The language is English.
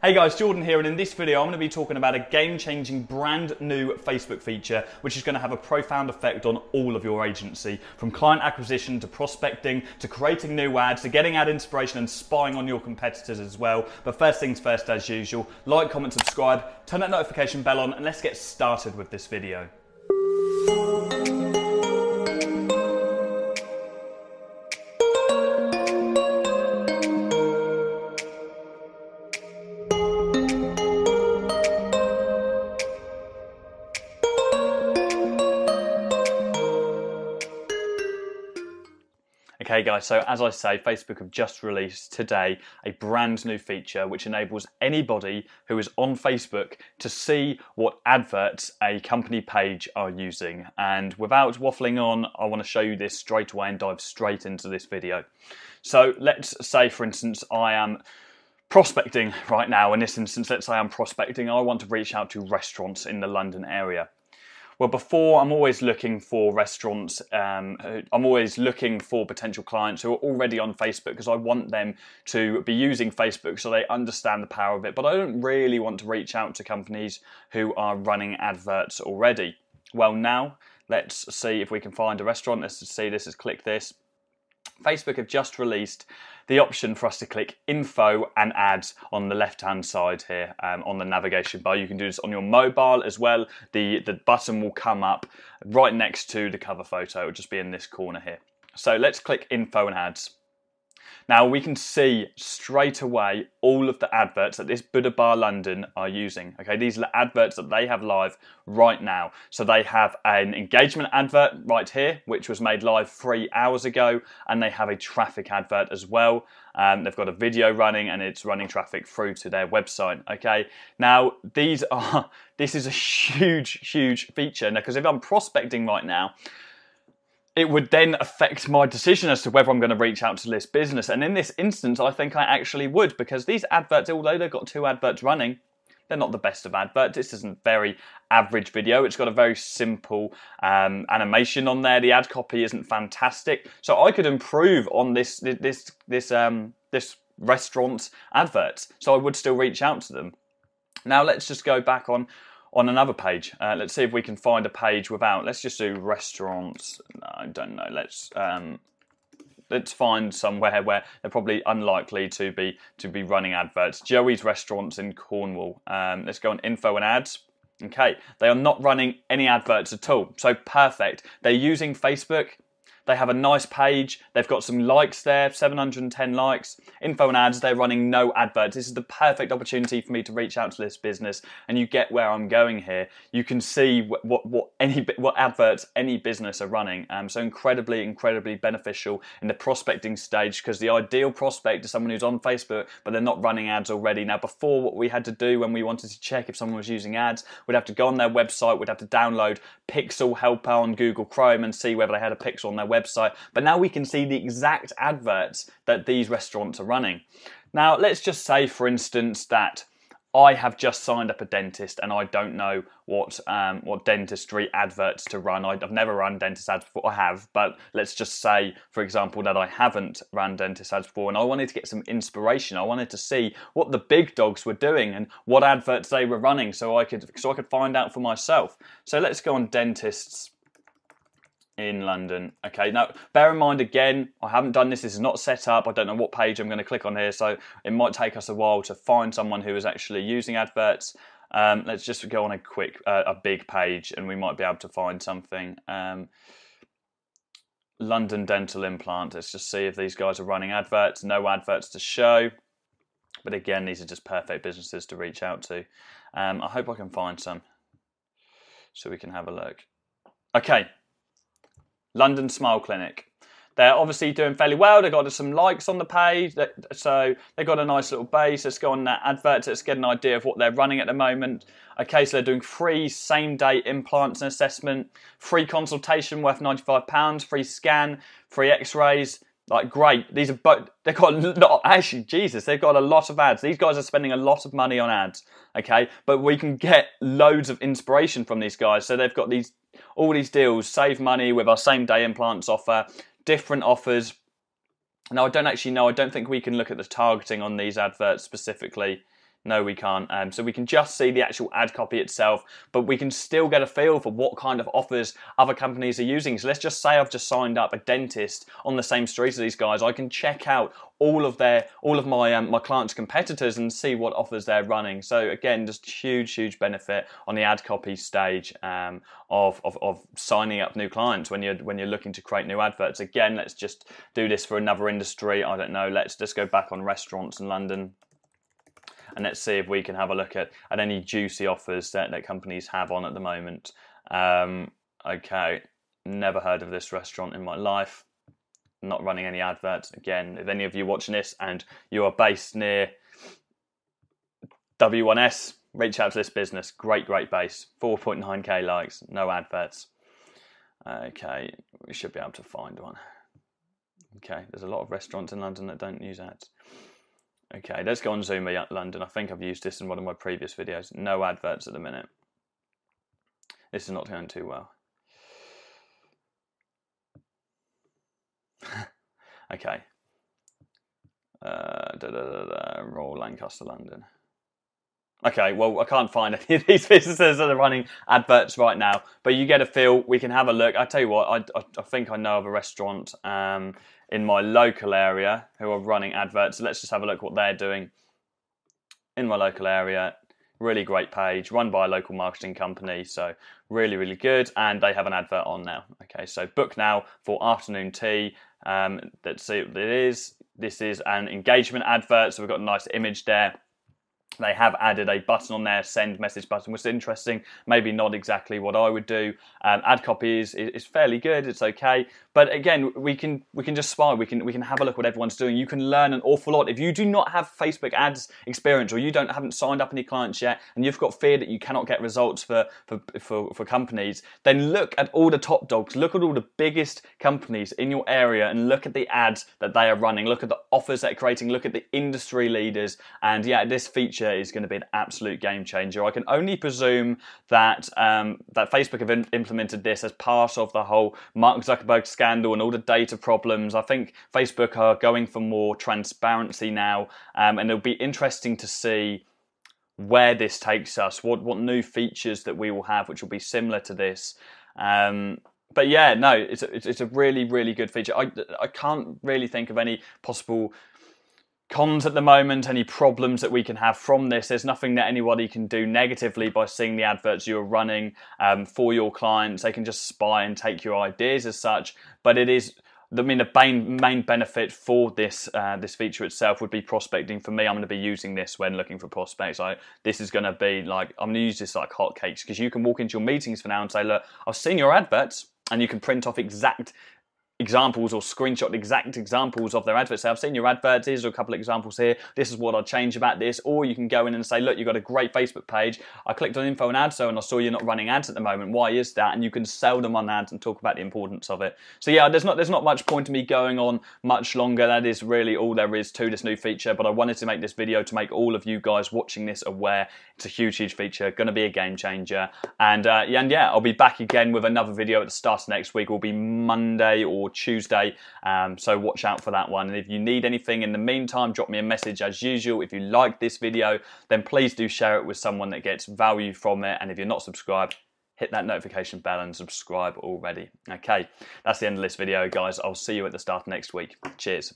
Hey guys, Jordan here, and in this video, I'm going to be talking about a game changing, brand new Facebook feature which is going to have a profound effect on all of your agency from client acquisition to prospecting to creating new ads to getting ad inspiration and spying on your competitors as well. But first things first, as usual, like, comment, subscribe, turn that notification bell on, and let's get started with this video. Okay, guys, so as I say, Facebook have just released today a brand new feature which enables anybody who is on Facebook to see what adverts a company page are using. And without waffling on, I want to show you this straight away and dive straight into this video. So let's say, for instance, I am prospecting right now. In this instance, let's say I'm prospecting, I want to reach out to restaurants in the London area. Well, before I'm always looking for restaurants. Um, I'm always looking for potential clients who are already on Facebook because I want them to be using Facebook so they understand the power of it. But I don't really want to reach out to companies who are running adverts already. Well, now let's see if we can find a restaurant. Let's see this. Let's click this. Facebook have just released the option for us to click info and ads on the left hand side here um, on the navigation bar. You can do this on your mobile as well. The, the button will come up right next to the cover photo. It'll just be in this corner here. So let's click info and ads. Now we can see straight away all of the adverts that this Buddha Bar London are using. Okay, these are the adverts that they have live right now. So they have an engagement advert right here, which was made live three hours ago, and they have a traffic advert as well. Um, they've got a video running and it's running traffic through to their website. Okay, now these are this is a huge, huge feature. Now, because if I'm prospecting right now, it would then affect my decision as to whether I'm going to reach out to this business. And in this instance, I think I actually would because these adverts, although they've got two adverts running, they're not the best of adverts. This isn't very average video. It's got a very simple um, animation on there. The ad copy isn't fantastic, so I could improve on this this this um, this restaurant's adverts. So I would still reach out to them. Now let's just go back on on another page. Uh, let's see if we can find a page without. Let's just do restaurants. I don't know. Let's um, let's find somewhere where they're probably unlikely to be to be running adverts. Joey's restaurants in Cornwall. Um, let's go on info and ads. Okay, they are not running any adverts at all. So perfect. They're using Facebook they have a nice page. They've got some likes there, 710 likes. Info and ads, they're running no adverts. This is the perfect opportunity for me to reach out to this business and you get where I'm going here. You can see what, what, any what adverts any business are running. Um, so incredibly, incredibly beneficial in the prospecting stage because the ideal prospect is someone who's on Facebook but they're not running ads already. Now, before what we had to do when we wanted to check if someone was using ads, we'd have to go on their website, we'd have to download Pixel Helper on Google Chrome and see whether they had a pixel on their website website, but now we can see the exact adverts that these restaurants are running. Now, let's just say, for instance, that I have just signed up a dentist and I don't know what um, what dentistry adverts to run. I've never run dentist ads before. I have, but let's just say, for example, that I haven't run dentist ads before, and I wanted to get some inspiration. I wanted to see what the big dogs were doing and what adverts they were running, so I could so I could find out for myself. So let's go on dentists in London. Okay, now bear in mind again, I haven't done this, this is not set up. I don't know what page I'm going to click on here, so it might take us a while to find someone who is actually using adverts. Um, let's just go on a quick, uh, a big page, and we might be able to find something. Um, London Dental Implant. Let's just see if these guys are running adverts. No adverts to show. But again, these are just perfect businesses to reach out to. Um, I hope I can find some so we can have a look. Okay, London Smile Clinic. They're obviously doing fairly well. They've got some likes on the page, so they've got a nice little base. Let's go on that advert. Let's get an idea of what they're running at the moment. Okay, so they're doing free same day implants and assessment, free consultation worth £95, free scan, free x rays. Like, great. These are both, they've got a lot, actually, Jesus, they've got a lot of ads. These guys are spending a lot of money on ads, okay? But we can get loads of inspiration from these guys. So they've got these all these deals, save money with our same day implants offer, different offers. Now, I don't actually know, I don't think we can look at the targeting on these adverts specifically. No, we can't. Um, so we can just see the actual ad copy itself, but we can still get a feel for what kind of offers other companies are using. So let's just say I've just signed up a dentist on the same street as these guys. I can check out all of their all of my um, my clients' competitors and see what offers they're running. So again, just huge huge benefit on the ad copy stage um, of, of of signing up new clients when you're when you're looking to create new adverts. Again, let's just do this for another industry. I don't know. Let's just go back on restaurants in London and let's see if we can have a look at, at any juicy offers that, that companies have on at the moment. Um, okay, never heard of this restaurant in my life. Not running any adverts. Again, if any of you watching this and you are based near W1S, reach out to this business. Great, great base. 4.9k likes, no adverts. Okay, we should be able to find one. Okay, there's a lot of restaurants in London that don't use ads. Okay, let's go on Zuma London. I think I've used this in one of my previous videos. No adverts at the minute. This is not going too well. okay. Uh, da, da, da, da, Royal Lancaster, London. Okay, well, I can't find any of these businesses that are running adverts right now, but you get a feel. We can have a look. I tell you what, I, I, I think I know of a restaurant um, in my local area who are running adverts. So let's just have a look what they're doing in my local area. Really great page, run by a local marketing company. So really, really good. And they have an advert on now. Okay, so book now for afternoon tea. Um, let's see what it is. This is an engagement advert. So we've got a nice image there they have added a button on there, send message button, which is interesting. Maybe not exactly what I would do. Um, ad copy is, is fairly good. It's okay, but again, we can we can just spy. We can we can have a look at what everyone's doing. You can learn an awful lot if you do not have Facebook ads experience or you don't haven't signed up any clients yet, and you've got fear that you cannot get results for for for, for companies. Then look at all the top dogs. Look at all the biggest companies in your area and look at the ads that they are running. Look at the offers they're creating. Look at the industry leaders. And yeah, this feature is going to be an absolute game changer. I can only presume that um, that Facebook have in- implemented this as part of the whole Mark Zuckerberg scandal and all the data problems. I think Facebook are going for more transparency now, um, and it'll be interesting to see where this takes us. What what new features that we will have, which will be similar to this. Um, but yeah, no, it's a, it's a really, really good feature. I, I can't really think of any possible cons at the moment, any problems that we can have from this. There's nothing that anybody can do negatively by seeing the adverts you're running um, for your clients. They can just spy and take your ideas as such. But it is, I mean, the main main benefit for this uh, this feature itself would be prospecting. For me, I'm going to be using this when looking for prospects. I, this is going to be like I'm going to use this like hotcakes because you can walk into your meetings for now and say, look, I've seen your adverts. And you can print off exact examples or screenshot exact examples of their adverts. Say, I've seen your adverts, here's a couple of examples here. This is what I'd change about this. Or you can go in and say, look, you've got a great Facebook page. I clicked on info and ads, so and I saw you're not running ads at the moment. Why is that? And you can sell them on ads and talk about the importance of it. So yeah, there's not there's not much point in me going on much longer. That is really all there is to this new feature. But I wanted to make this video to make all of you guys watching this aware. It's a huge, huge feature, gonna be a game changer. And uh, and yeah, I'll be back again with another video at the start of next week. Will be Monday or Tuesday. Um, so watch out for that one. And if you need anything in the meantime, drop me a message as usual. If you like this video, then please do share it with someone that gets value from it. And if you're not subscribed, hit that notification bell and subscribe already. Okay, that's the end of this video, guys. I'll see you at the start next week. Cheers.